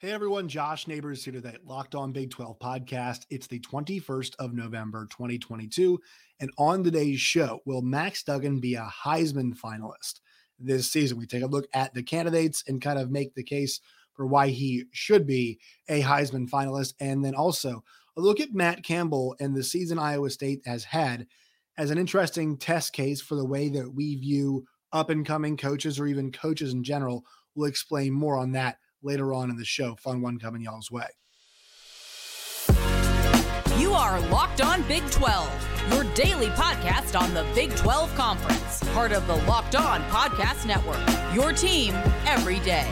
Hey everyone, Josh Neighbors here today, Locked On Big 12 podcast. It's the 21st of November, 2022. And on today's show, will Max Duggan be a Heisman finalist this season? We take a look at the candidates and kind of make the case for why he should be a Heisman finalist. And then also a look at Matt Campbell and the season Iowa State has had as an interesting test case for the way that we view up and coming coaches or even coaches in general. We'll explain more on that later on in the show. Fun one coming y'all's way. You are Locked On Big 12, your daily podcast on the Big 12 Conference, part of the Locked On Podcast Network. Your team every day.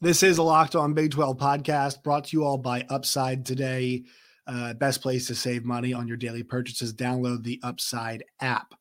This is a Locked On Big 12 podcast brought to you all by Upside today. Uh, best place to save money on your daily purchases. Download the Upside app.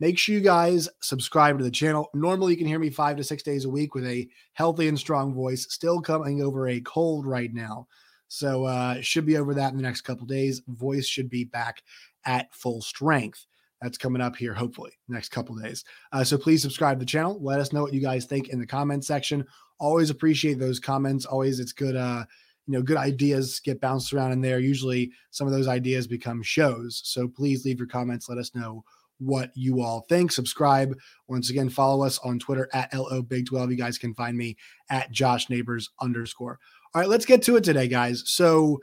Make sure you guys subscribe to the channel. Normally, you can hear me five to six days a week with a healthy and strong voice. Still coming over a cold right now. So, uh, should be over that in the next couple days. Voice should be back at full strength. That's coming up here, hopefully, next couple days. Uh, so, please subscribe to the channel. Let us know what you guys think in the comment section. Always appreciate those comments. Always, it's good. Uh, you know, good ideas get bounced around in there. Usually, some of those ideas become shows. So, please leave your comments. Let us know what you all think. Subscribe. Once again, follow us on Twitter at LO Big 12. You guys can find me at Josh Neighbors underscore. All right, let's get to it today, guys. So,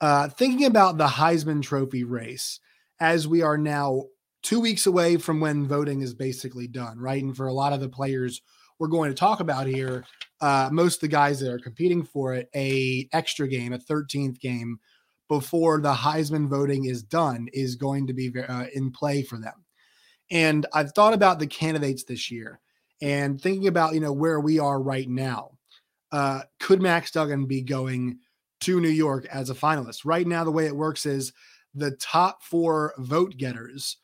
uh, thinking about the Heisman Trophy race, as we are now two weeks away from when voting is basically done, right? And for a lot of the players we're going to talk about here, uh, most of the guys that are competing for it, a extra game, a 13th game before the Heisman voting is done, is going to be uh, in play for them. And I've thought about the candidates this year and thinking about, you know, where we are right now. Uh, could Max Duggan be going to New York as a finalist? Right now, the way it works is the top four vote getters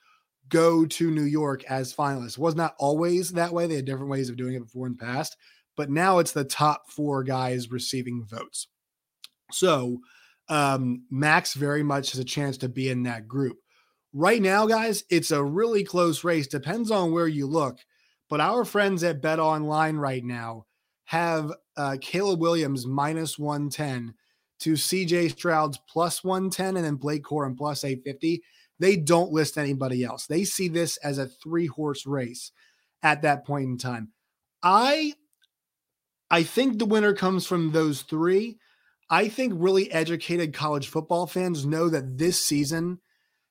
go to New York as finalists. Was not always that way. They had different ways of doing it before in the past, but now it's the top four guys receiving votes. So um, Max very much has a chance to be in that group. Right now, guys, it's a really close race. Depends on where you look. But our friends at Bet Online right now have uh, Caleb Williams minus 110 to CJ Stroud's plus 110 and then Blake Corum plus 850. They don't list anybody else. They see this as a three horse race at that point in time. I I think the winner comes from those three. I think really educated college football fans know that this season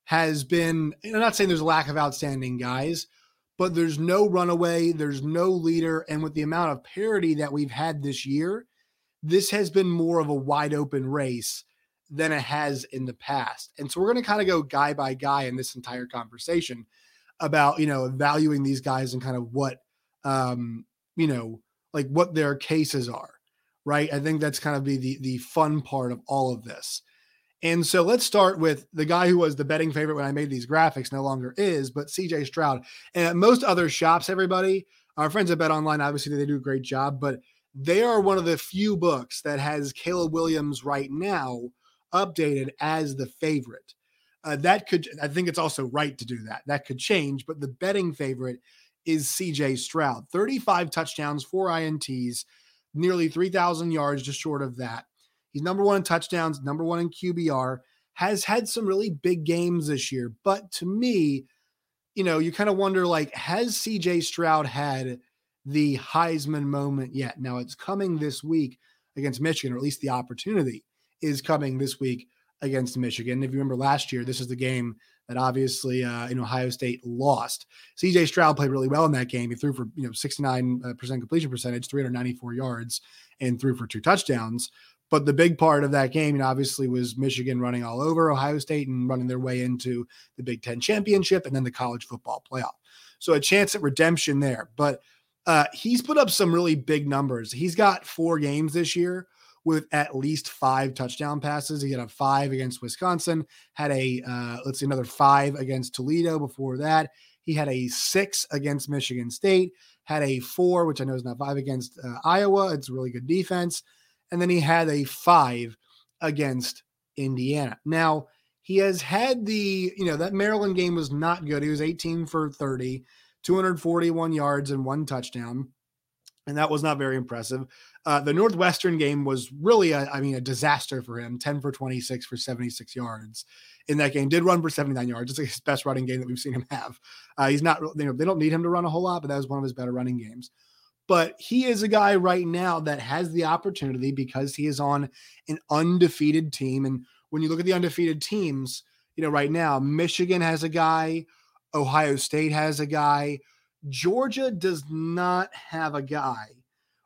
has been, I'm not saying there's a lack of outstanding guys, but there's no runaway, there's no leader. And with the amount of parity that we've had this year, this has been more of a wide open race than it has in the past. And so we're going to kind of go guy by guy in this entire conversation about, you know, valuing these guys and kind of what, um, you know, like what their cases are, right? I think that's kind of be the the fun part of all of this. And so let's start with the guy who was the betting favorite when I made these graphics, no longer is, but CJ Stroud. And at most other shops, everybody, our friends at Bet Online, obviously they do a great job, but they are one of the few books that has Caleb Williams right now updated as the favorite. Uh, that could, I think it's also right to do that. That could change, but the betting favorite is CJ Stroud 35 touchdowns, four INTs, nearly 3,000 yards, just short of that. He's number one in touchdowns, number one in QBR, has had some really big games this year. But to me, you know, you kind of wonder like, has CJ Stroud had the Heisman moment yet? Now it's coming this week against Michigan, or at least the opportunity is coming this week against Michigan. If you remember last year, this is the game that obviously uh, in Ohio State lost. CJ Stroud played really well in that game. He threw for you know 69% uh, completion percentage, 394 yards, and threw for two touchdowns. But the big part of that game, you know, obviously, was Michigan running all over Ohio State and running their way into the Big Ten championship and then the college football playoff. So a chance at redemption there. But uh, he's put up some really big numbers. He's got four games this year with at least five touchdown passes. He had a five against Wisconsin, had a uh, let's see another five against Toledo before that. He had a six against Michigan State, had a four, which I know is not five against uh, Iowa. It's really good defense and then he had a five against Indiana. Now, he has had the, you know, that Maryland game was not good. He was 18 for 30, 241 yards and one touchdown. and that was not very impressive. Uh, the Northwestern game was really, a, I mean, a disaster for him 10 for 26 for 76 yards in that game. Did run for 79 yards. It's like his best running game that we've seen him have. Uh, he's not, you know, they don't need him to run a whole lot, but that was one of his better running games. But he is a guy right now that has the opportunity because he is on an undefeated team. And when you look at the undefeated teams, you know, right now, Michigan has a guy, Ohio State has a guy, Georgia does not have a guy,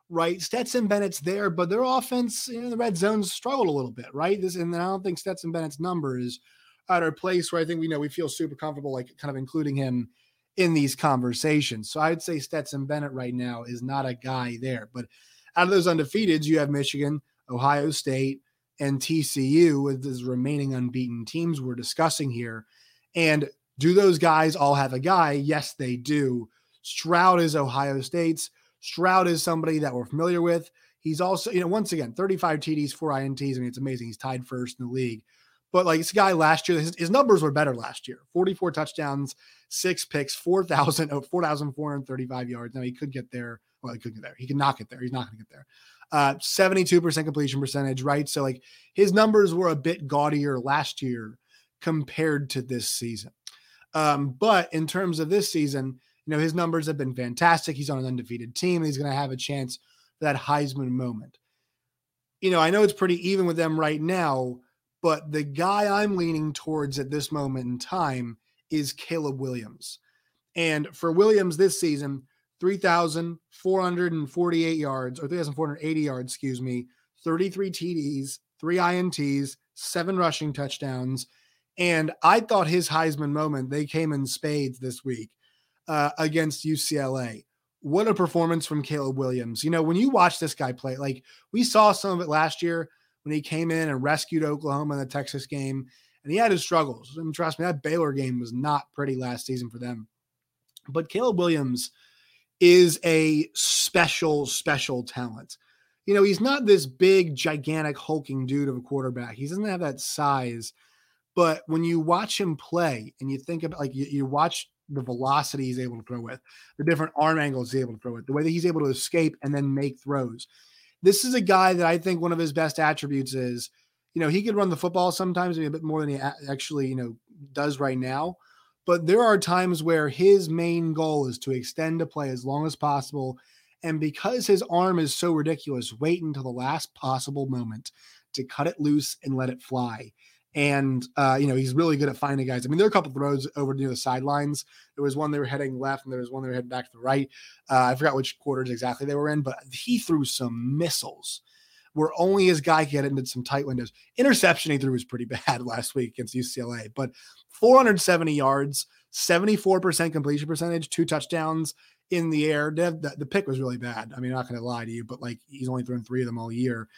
right? Stetson Bennett's there, but their offense you know, the red zones struggled a little bit, right? This, and I don't think Stetson Bennett's number is at our place where I think we know we feel super comfortable, like kind of including him in these conversations. So I'd say Stetson Bennett right now is not a guy there. But out of those undefeateds, you have Michigan, Ohio State, and TCU with these remaining unbeaten teams we're discussing here. And do those guys all have a guy? Yes, they do. Stroud is Ohio State's. Stroud is somebody that we're familiar with. He's also, you know, once again, 35 TDs, four INTs. I mean, it's amazing. He's tied first in the league. But like this guy last year, his, his numbers were better last year 44 touchdowns, six picks, 4,000, oh, 4,435 yards. Now he could get there. Well, he could get there. He could not get there. He's not going to get there. Uh, 72% completion percentage, right? So like his numbers were a bit gaudier last year compared to this season. Um, but in terms of this season, you know, his numbers have been fantastic. He's on an undefeated team. He's going to have a chance for that Heisman moment. You know, I know it's pretty even with them right now, but the guy I'm leaning towards at this moment in time is Caleb Williams. And for Williams this season, 3,448 yards or 3,480 yards, excuse me, 33 TDs, three INTs, seven rushing touchdowns. And I thought his Heisman moment, they came in spades this week uh, against UCLA. What a performance from Caleb Williams. You know, when you watch this guy play, like we saw some of it last year when he came in and rescued Oklahoma in the Texas game, and he had his struggles. And trust me, that Baylor game was not pretty last season for them. But Caleb Williams is a special, special talent. You know, he's not this big, gigantic, hulking dude of a quarterback. He doesn't have that size. But when you watch him play and you think about like you, you watch the velocity he's able to throw with, the different arm angles he's able to throw with, the way that he's able to escape and then make throws. This is a guy that I think one of his best attributes is, you know, he could run the football sometimes a bit more than he actually, you know, does right now. But there are times where his main goal is to extend a play as long as possible. And because his arm is so ridiculous, wait until the last possible moment to cut it loose and let it fly. And uh, you know, he's really good at finding guys. I mean, there are a couple throws over near the sidelines. There was one they were heading left, and there was one they were heading back to the right. Uh, I forgot which quarters exactly they were in, but he threw some missiles where only his guy could get into some tight windows. Interception he threw was pretty bad last week against UCLA, but 470 yards, 74% completion percentage, two touchdowns in the air. The, the pick was really bad. I mean, I'm not going to lie to you, but like he's only thrown three of them all year,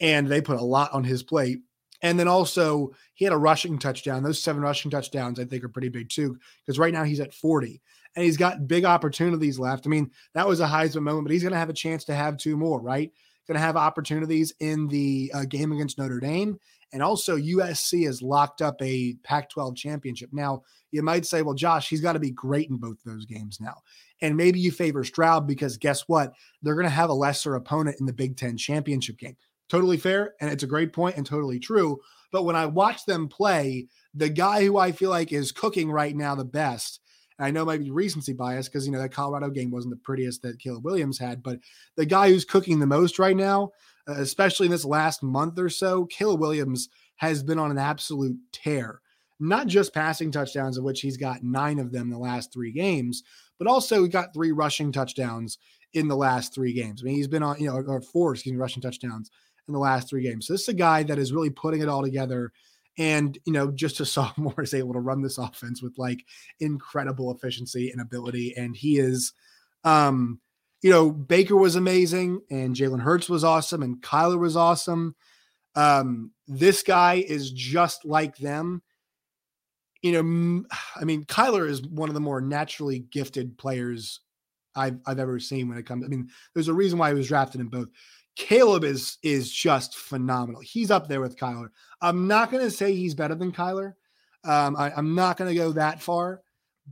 and they put a lot on his plate. And then also he had a rushing touchdown. Those seven rushing touchdowns, I think, are pretty big too, because right now he's at 40 and he's got big opportunities left. I mean, that was a Heisman moment, but he's going to have a chance to have two more, right? Going to have opportunities in the uh, game against Notre Dame. And also, USC has locked up a Pac 12 championship. Now, you might say, well, Josh, he's got to be great in both those games now. And maybe you favor Stroud because guess what? They're going to have a lesser opponent in the Big Ten championship game. Totally fair. And it's a great point and totally true. But when I watch them play, the guy who I feel like is cooking right now the best, and I know maybe recency bias because, you know, that Colorado game wasn't the prettiest that Caleb Williams had, but the guy who's cooking the most right now, uh, especially in this last month or so, Caleb Williams has been on an absolute tear. Not just passing touchdowns, of which he's got nine of them the last three games, but also he got three rushing touchdowns in the last three games. I mean, he's been on, you know, or four, excuse me, rushing touchdowns in the last three games. So this is a guy that is really putting it all together. And, you know, just a sophomore is able to run this offense with like incredible efficiency and ability. And he is, um, you know, Baker was amazing and Jalen Hurts was awesome and Kyler was awesome. Um, this guy is just like them. You know, I mean, Kyler is one of the more naturally gifted players I've I've ever seen when it comes. I mean, there's a reason why he was drafted in both. Caleb is is just phenomenal. He's up there with Kyler. I'm not going to say he's better than Kyler. Um, I, am not going to go that far,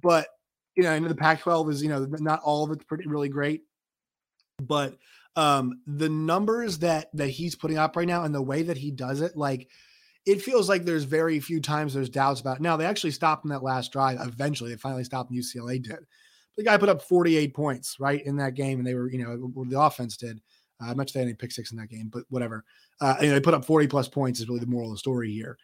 but you know, I know the Pac-12 is you know not all of it's pretty really great, But um the numbers that that he's putting up right now and the way that he does it, like it feels like there's very few times there's doubts about. It. Now they actually stopped in that last drive. Eventually, they finally stopped. UCLA did. The guy put up 48 points right in that game, and they were, you know, the offense did. Uh, much they had any pick six in that game, but whatever. Uh, you know, they put up 40 plus points is really the moral of the story here.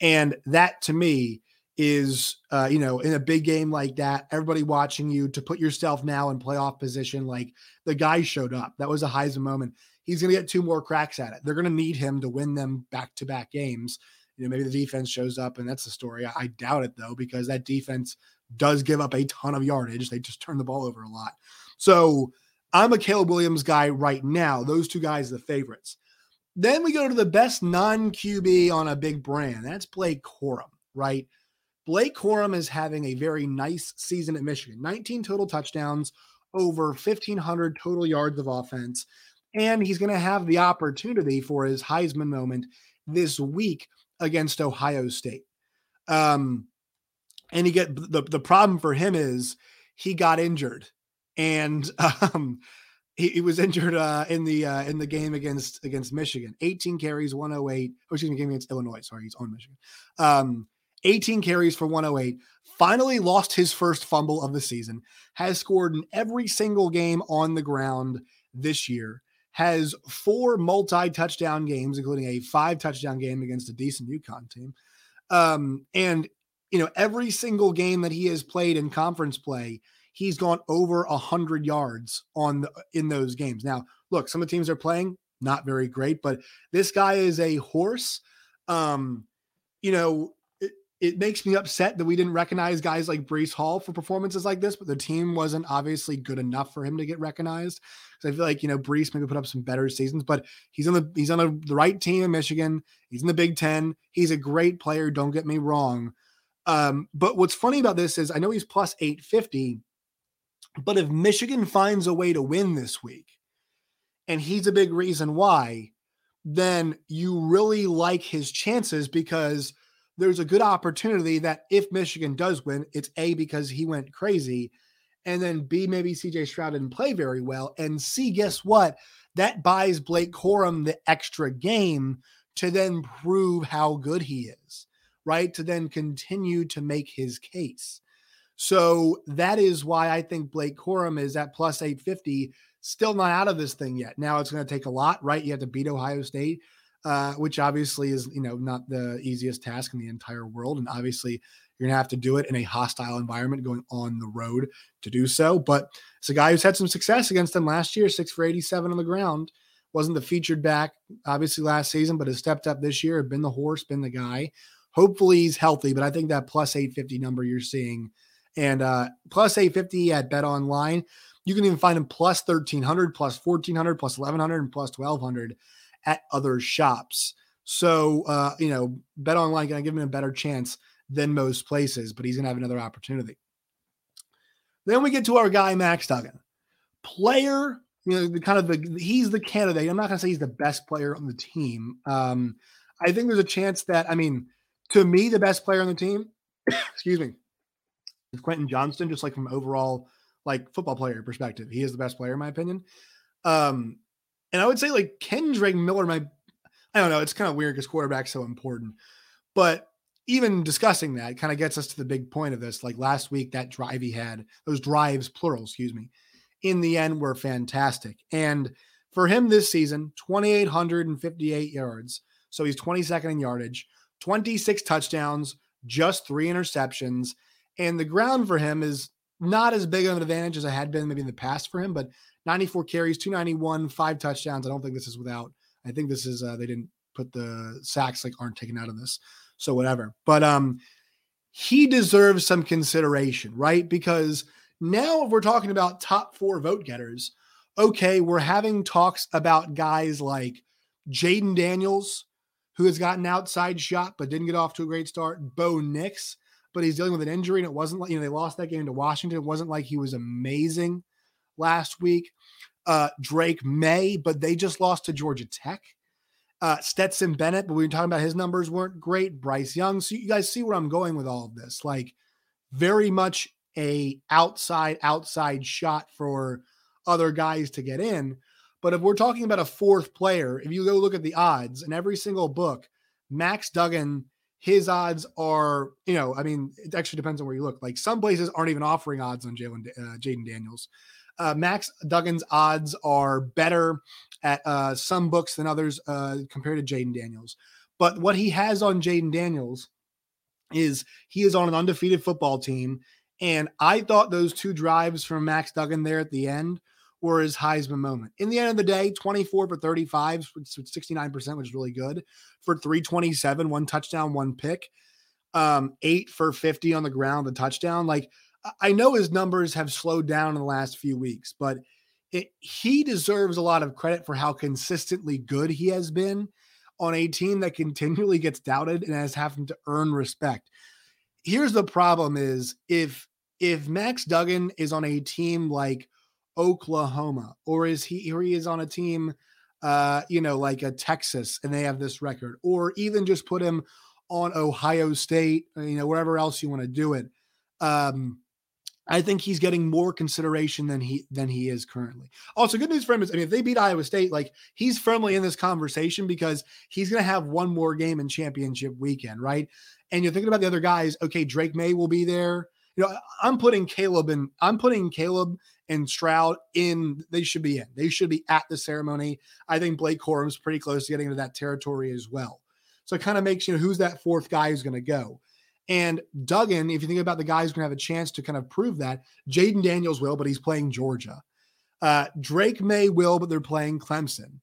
And that to me is, uh, you know, in a big game like that, everybody watching you to put yourself now in playoff position. Like the guy showed up. That was a Heisman moment. He's going to get two more cracks at it. They're going to need him to win them back to back games. You know, maybe the defense shows up and that's the story. I, I doubt it though, because that defense does give up a ton of yardage. They just turn the ball over a lot. So I'm a Caleb Williams guy right now. Those two guys are the favorites. Then we go to the best non QB on a big brand. That's Blake Corum, right? Blake Corum is having a very nice season at Michigan 19 total touchdowns, over 1,500 total yards of offense. And he's going to have the opportunity for his Heisman moment this week against Ohio State. Um, and he get the, the problem for him is he got injured and um, he, he, was injured uh, in the uh, in the game against against Michigan. 18 carries, 108. Oh, excuse me, game against Illinois. Sorry, he's on Michigan. Um, 18 carries for 108. Finally lost his first fumble of the season. Has scored in every single game on the ground this year. Has four multi touchdown games, including a five touchdown game against a decent UConn team. Um, and you know every single game that he has played in conference play he's gone over a hundred yards on the, in those games. Now, look, some of the teams are playing not very great, but this guy is a horse. Um, you know, it, it makes me upset that we didn't recognize guys like Breece Hall for performances like this, but the team wasn't obviously good enough for him to get recognized. Because I feel like you know Breece maybe put up some better seasons, but he's on the he's on the right team in Michigan. He's in the Big Ten. He's a great player. Don't get me wrong. Um, but what's funny about this is I know he's plus 850, but if Michigan finds a way to win this week, and he's a big reason why, then you really like his chances because there's a good opportunity that if Michigan does win, it's A, because he went crazy, and then B, maybe CJ Stroud didn't play very well, and C, guess what? That buys Blake Corum the extra game to then prove how good he is, right? To then continue to make his case. So that is why I think Blake Corum is at plus 850, still not out of this thing yet. Now it's going to take a lot, right? You have to beat Ohio State, uh, which obviously is, you know, not the easiest task in the entire world. And obviously you're going to have to do it in a hostile environment going on the road to do so. But it's a guy who's had some success against them last year, six for 87 on the ground. Wasn't the featured back, obviously, last season, but has stepped up this year, been the horse, been the guy. Hopefully he's healthy, but I think that plus 850 number you're seeing – and uh, plus 850 at Bet Online. You can even find them plus 1300, plus 1400, plus 1100, and plus 1200 at other shops. So, uh, you know, Bet Online going to give him a better chance than most places, but he's going to have another opportunity. Then we get to our guy, Max Duggan. Player, you know, the kind of the, he's the candidate. I'm not going to say he's the best player on the team. Um, I think there's a chance that, I mean, to me, the best player on the team, excuse me, Quentin Johnston, just like from overall like football player perspective. He is the best player in my opinion. Um, and I would say like Kendre Miller, my I don't know, it's kind of weird because quarterback's so important. But even discussing that kind of gets us to the big point of this. Like last week, that drive he had, those drives, plural, excuse me, in the end were fantastic. And for him this season, 2,858 yards. So he's 22nd in yardage, 26 touchdowns, just three interceptions. And the ground for him is not as big of an advantage as I had been maybe in the past for him, but 94 carries, 291, five touchdowns. I don't think this is without. I think this is uh, they didn't put the sacks like aren't taken out of this. So whatever. But um he deserves some consideration, right? Because now if we're talking about top 4 vote getters, okay, we're having talks about guys like Jayden Daniels who has gotten outside shot but didn't get off to a great start, Bo Nix but he's dealing with an injury, and it wasn't like you know they lost that game to Washington. It wasn't like he was amazing last week. Uh, Drake Maye, but they just lost to Georgia Tech. Uh, Stetson Bennett, but we were talking about his numbers weren't great. Bryce Young. So you guys see where I'm going with all of this. Like very much a outside outside shot for other guys to get in. But if we're talking about a fourth player, if you go look at the odds in every single book, Max Duggan, his odds are, you know, I mean, it actually depends on where you look. Like some places aren't even offering odds on Jalen uh, Jayden Daniels. Uh, Max Duggan's odds are better at uh, some books than others uh, compared to Jayden Daniels. But what he has on Jayden Daniels is he is on an undefeated football team. And I thought those two drives from Max Duggan there at the end were his Heisman moment. In the end of the day, 24 for 35, 69%, which is really good for 327, one touchdown, one pick, um, eight for 50 on the ground, the touchdown. Like, I know his numbers have slowed down in the last few weeks, but it, he deserves a lot of credit for how consistently good he has been on a team that continually gets doubted and has having to earn respect. Here's the problem is if if Max Duggan is on a team like Oklahoma or is he or he is on a team uh you know like a Texas and they have this record or even just put him on Ohio State, you know wherever else you want to do it. Um I think he's getting more consideration than he than he is currently. Also, good news for him is I mean, if they beat Iowa State, like he's firmly in this conversation because he's going to have one more game in championship weekend, right? And you're thinking about the other guys. Okay, Drake Maye will be there. You know, I'm putting Caleb and I'm putting Caleb and Stroud in. They should be in. They should be at the ceremony. I think Blake Corum's pretty close to getting into that territory as well. So it kind of makes you know who's that fourth guy who's going to go. And Duggan, if you think about the guy who's going to have a chance to kind of prove that, Jayden Daniels will, but he's playing Georgia. Uh, Drake Maye will, but they're playing Clemson.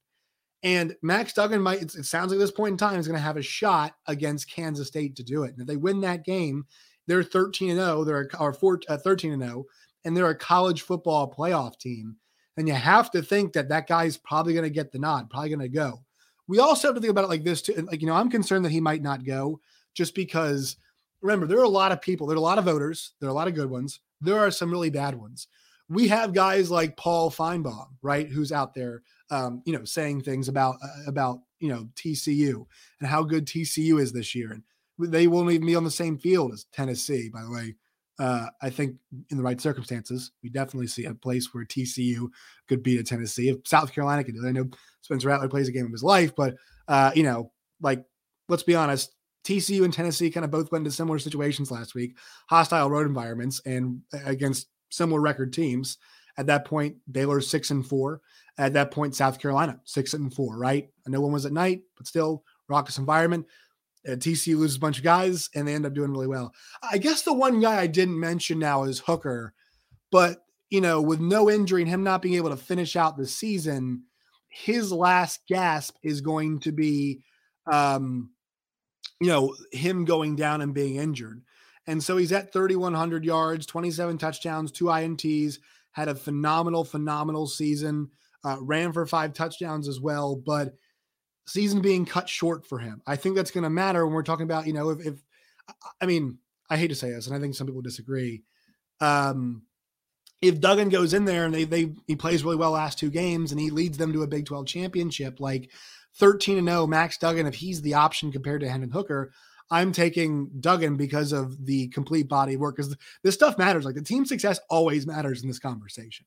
And Max Duggan might, it, sounds like this point in time, is going to have a shot against Kansas State to do it. And if they win that game, they're 13 and 0, they're or 4, uh, 13 and 0, and they're a college football playoff team. And you have to think that that guy's probably going to get the nod, probably going to go. We also have to think about it like this too. Like, you know, I'm concerned that he might not go just because remember, there are a lot of people, there are a lot of voters, there are a lot of good ones, there are some really bad ones. We have guys like Paul Finebaum, right, who's out there, um, you know, saying things about uh, about you know TCU and how good TCU is this year, and they won't even be on the same field as Tennessee. By the way, uh, I think in the right circumstances, we definitely see a place where TCU could beat a Tennessee. If South Carolina can do it, I know Spencer Rattler plays a game of his life, but uh, you know, like let's be honest, TCU and Tennessee kind of both went into similar situations last week, hostile road environments, and against similar record teams. At that point, Baylor six and four. At that point, South Carolina six and four. Right? I know one was at night, but still raucous environment. Uh, TCU loses a bunch of guys, and they end up doing really well. I guess the one guy I didn't mention now is Hooker, but you know, with no injury and him not being able to finish out the season, his last gasp is going to be um, you know, him going down and being injured. And so he's at 3,100 yards, 27 touchdowns, two INTs, had a phenomenal, phenomenal season, uh, ran for five touchdowns as well. But season being cut short for him. I think that's going to matter when we're talking about, you know, if, if, I mean, I hate to say this, and I think some people disagree. Um, if Duggan goes in there and they they he plays really well last two games and he leads them to a Big 12 championship, like 13 and 0, Max Duggan, if he's the option compared to Hendon Hooker, I'm taking Duggan because of the complete body of work. Because this stuff matters. Like the team success always matters in this conversation,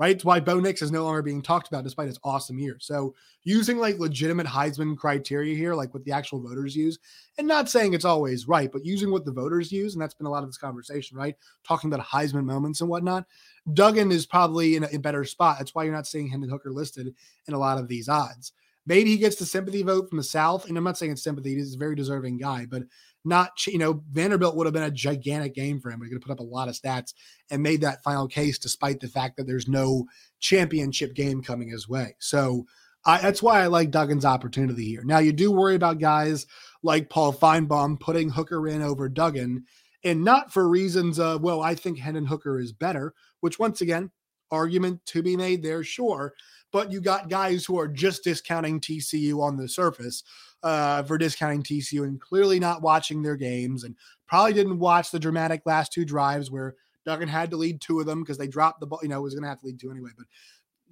right? It's why Bo Nix is no longer being talked about despite his awesome year. So using like legitimate Heisman criteria here, like what the actual voters use, and not saying it's always right, but using what the voters use, and that's been a lot of this conversation, right? Talking about Heisman moments and whatnot. Duggan is probably in a, a better spot. That's why you're not seeing Hendon Hooker listed in a lot of these odds. Maybe he gets the sympathy vote from the South. And I'm not saying it's sympathy, he's a very deserving guy, but not, you know, Vanderbilt would have been a gigantic game for him. He could put up a lot of stats and made that final case despite the fact that there's no championship game coming his way. So I, that's why I like Duggan's opportunity here. Now, you do worry about guys like Paul Finebaum putting Hooker in over Duggan, and not for reasons of, well, I think Hendon Hooker is better, which once again, argument to be made there, sure but you got guys who are just discounting TCU on the surface uh, for discounting TCU and clearly not watching their games and probably didn't watch the dramatic last two drives where Duggan had to lead two of them because they dropped the ball. You know, was going to have to lead two anyway, but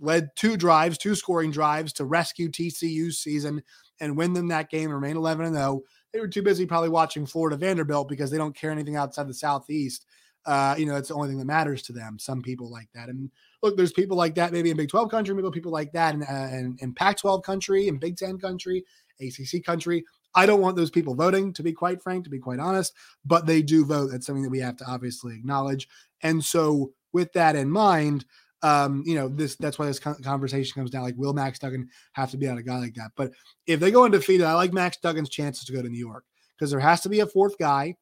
led two drives, two scoring drives to rescue TCU's season and win them that game, remain 11 and 0. They were too busy probably watching Florida Vanderbilt because they don't care anything outside the Southeast. Uh, you know, it's the only thing that matters to them. Some people like that. And look, there's people like that maybe in Big 12 country, maybe people like that in, uh, in, in Pac 12 country, in Big 10 country, ACC country. I don't want those people voting, to be quite frank, to be quite honest, but they do vote. That's something that we have to obviously acknowledge. And so, with that in mind, um, you know, this that's why this conversation comes down. Like, will Max Duggan have to be on a guy like that? But if they go undefeated, I like Max Duggan's chances to go to New York because there has to be a fourth guy.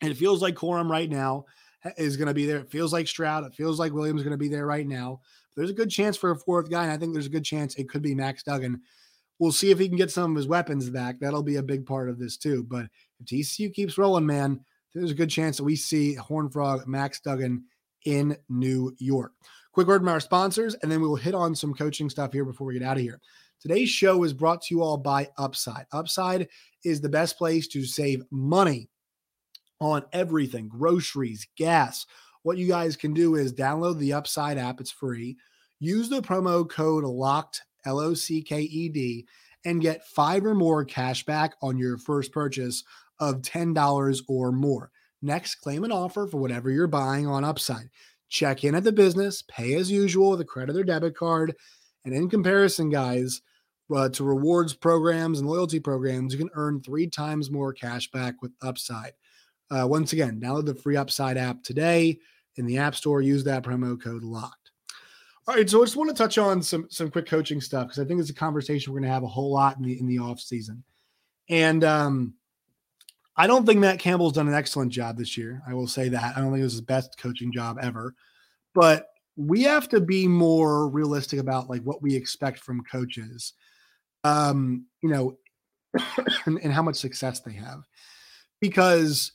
And it feels like Corum right now is going to be there. It feels like Stroud. It feels like Williams is going to be there right now. There's a good chance for a fourth guy, and I think there's a good chance it could be Max Duggan. We'll see if he can get some of his weapons back. That'll be a big part of this too. But if TCU keeps rolling, man, there's a good chance that we see Horn Frog Max Duggan in New York. Quick word from our sponsors, and then we will hit on some coaching stuff here before we get out of here. Today's show is brought to you all by Upside. Upside is the best place to save money on everything groceries, gas. What you guys can do is download the Upside app, it's free. Use the promo code LOCKED, L O C K E D, and get five or more cash back on your first purchase of $10 or more. Next, claim an offer for whatever you're buying on Upside. Check in at the business, pay as usual with a credit or debit card. And in comparison, guys, uh, to rewards programs and loyalty programs, you can earn three times more cash back with Upside. Uh, once again, download the free Upside app today in the App Store. Use that promo code LOCKED. All right, so I just want to touch on some some quick coaching stuff because I think it's a conversation we're going to have a whole lot in the in the off season, and um, I don't think Matt Campbell's done an excellent job this year. I will say that I don't think it was his best coaching job ever, but we have to be more realistic about like what we expect from coaches, um, you know, and, and how much success they have, because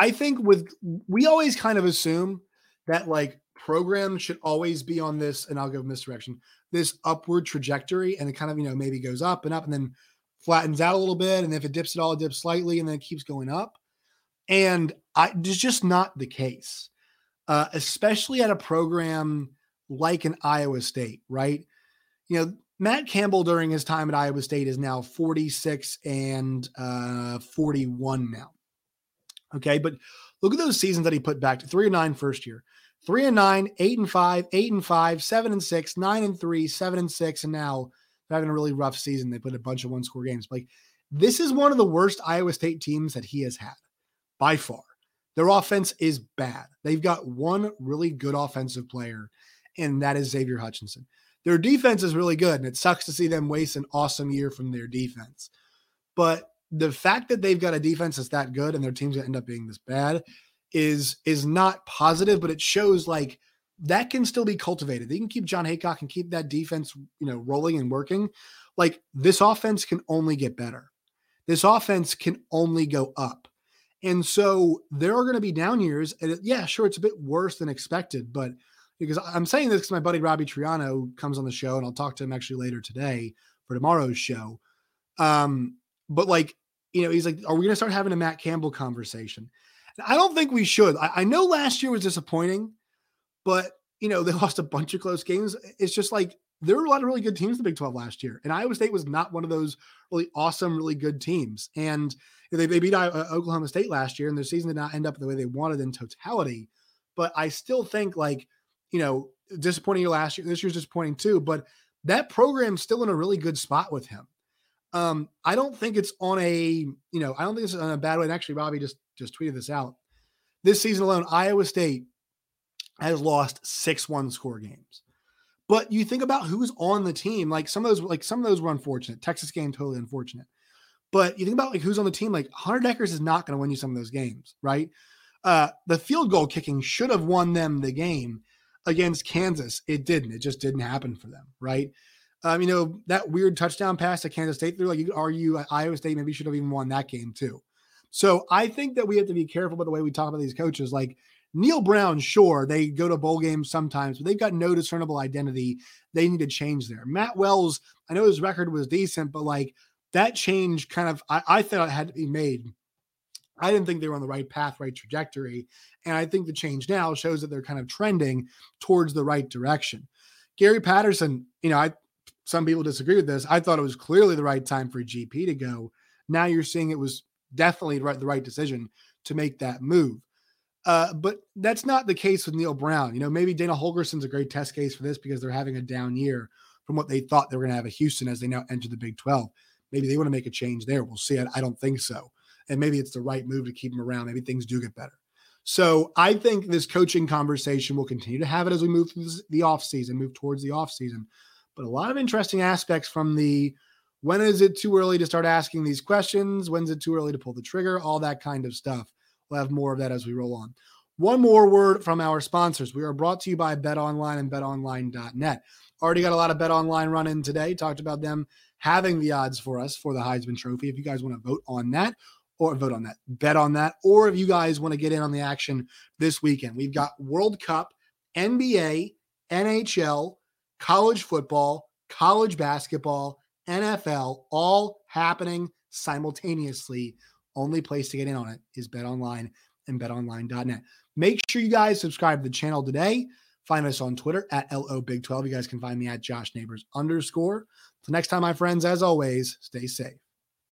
I think with we always kind of assume that like programs should always be on this, and I'll go in this direction, this upward trajectory, and it kind of you know maybe goes up and up and then flattens out a little bit, and if it dips at all, it dips slightly, and then it keeps going up. And I it's just not the case, uh, especially at a program like an Iowa State, right? You know, Matt Campbell during his time at Iowa State is now 46 and uh, 41 now. Okay. But look at those seasons that he put back to three and nine first year, three and nine, eight and five, eight and five, seven and six, nine and three, seven and six. And now they're having a really rough season. They put a bunch of one score games. Like this is one of the worst Iowa State teams that he has had by far. Their offense is bad. They've got one really good offensive player, and that is Xavier Hutchinson. Their defense is really good, and it sucks to see them waste an awesome year from their defense. But the fact that they've got a defense that's that good and their team's gonna end up being this bad is is not positive, but it shows like that can still be cultivated. They can keep Jon Heacock and keep that defense, you know, rolling and working. Like this offense can only get better. This offense can only go up. And so there are going to be down years. And it, yeah, sure, it's a bit worse than expected, but because I'm saying this because my buddy Robbie Triano comes on the show, and I'll talk to him actually later today for tomorrow's show. Um, but like you know, he's like, are we going to start having a Matt Campbell conversation? I don't think we should. I, I know last year was disappointing, but you know, they lost a bunch of close games. It's just like there were a lot of really good teams in the Big 12 last year, and Iowa State was not one of those really awesome, really good teams. And they, they beat uh, Oklahoma State last year, and their season did not end up the way they wanted in totality. But I still think, like, you know, disappointing last year. This year's disappointing too. But that program's still in a really good spot with him. Um, I don't think it's on a, you know, I don't think it's on a bad way. And actually, Bobby just just tweeted this out. This season alone, Iowa State has lost six one score games. But you think about who's on the team, like some of those, like some of those were unfortunate. Texas game totally unfortunate. But you think about like who's on the team, like Hunter Dekkers is not going to win you some of those games, right? Uh, the field goal kicking should have won them the game against Kansas. It didn't. It just didn't happen for them, right? Um, you know, that weird touchdown pass to Kansas State through, like you could argue Iowa State maybe should have even won that game too. So I think that we have to be careful about the way we talk about these coaches. Like Neal Brown, sure, they go to bowl games sometimes, but they've got no discernible identity. They need to change there. Matt Wells, I know his record was decent, but like that change kind of I, I thought it had to be made. I didn't think they were on the right path, right trajectory. And I think the change now shows that they're kind of trending towards the right direction. Gary Patterson, you know, I some people disagree with this. I thought it was clearly the right time for GP to go. Now you're seeing it was definitely right, the right decision to make that move. Uh, but that's not the case with Neal Brown. You know, maybe Dana Holgorsen's a great test case for this because they're having a down year from what they thought they were going to have at Houston as they now enter the Big 12. Maybe they want to make a change there. We'll see. I, I don't think so. And maybe it's the right move to keep him around. Maybe things do get better. So I think this coaching conversation will continue to have it as we move through the offseason, move towards the offseason. But a lot of interesting aspects from the when is it too early to start asking these questions? When's it too early to pull the trigger? All that kind of stuff. We'll have more of that as we roll on. One more word from our sponsors. We are brought to you by Bet Online and betonline.net. Already got a lot of Bet Online run in today. Talked about them having the odds for us for the Heisman Trophy. If you guys want to vote on that, or vote on that, bet on that, or if you guys want to get in on the action this weekend, we've got World Cup, NBA, NHL, college football, college basketball, NFL, all happening simultaneously. Only place to get in on it is Bet Online and betonline.net. Make sure you guys subscribe to the channel today. Find us on Twitter at LO Big 12. You guys can find me at Josh Neighbors underscore. Till next time, my friends, as always, stay safe.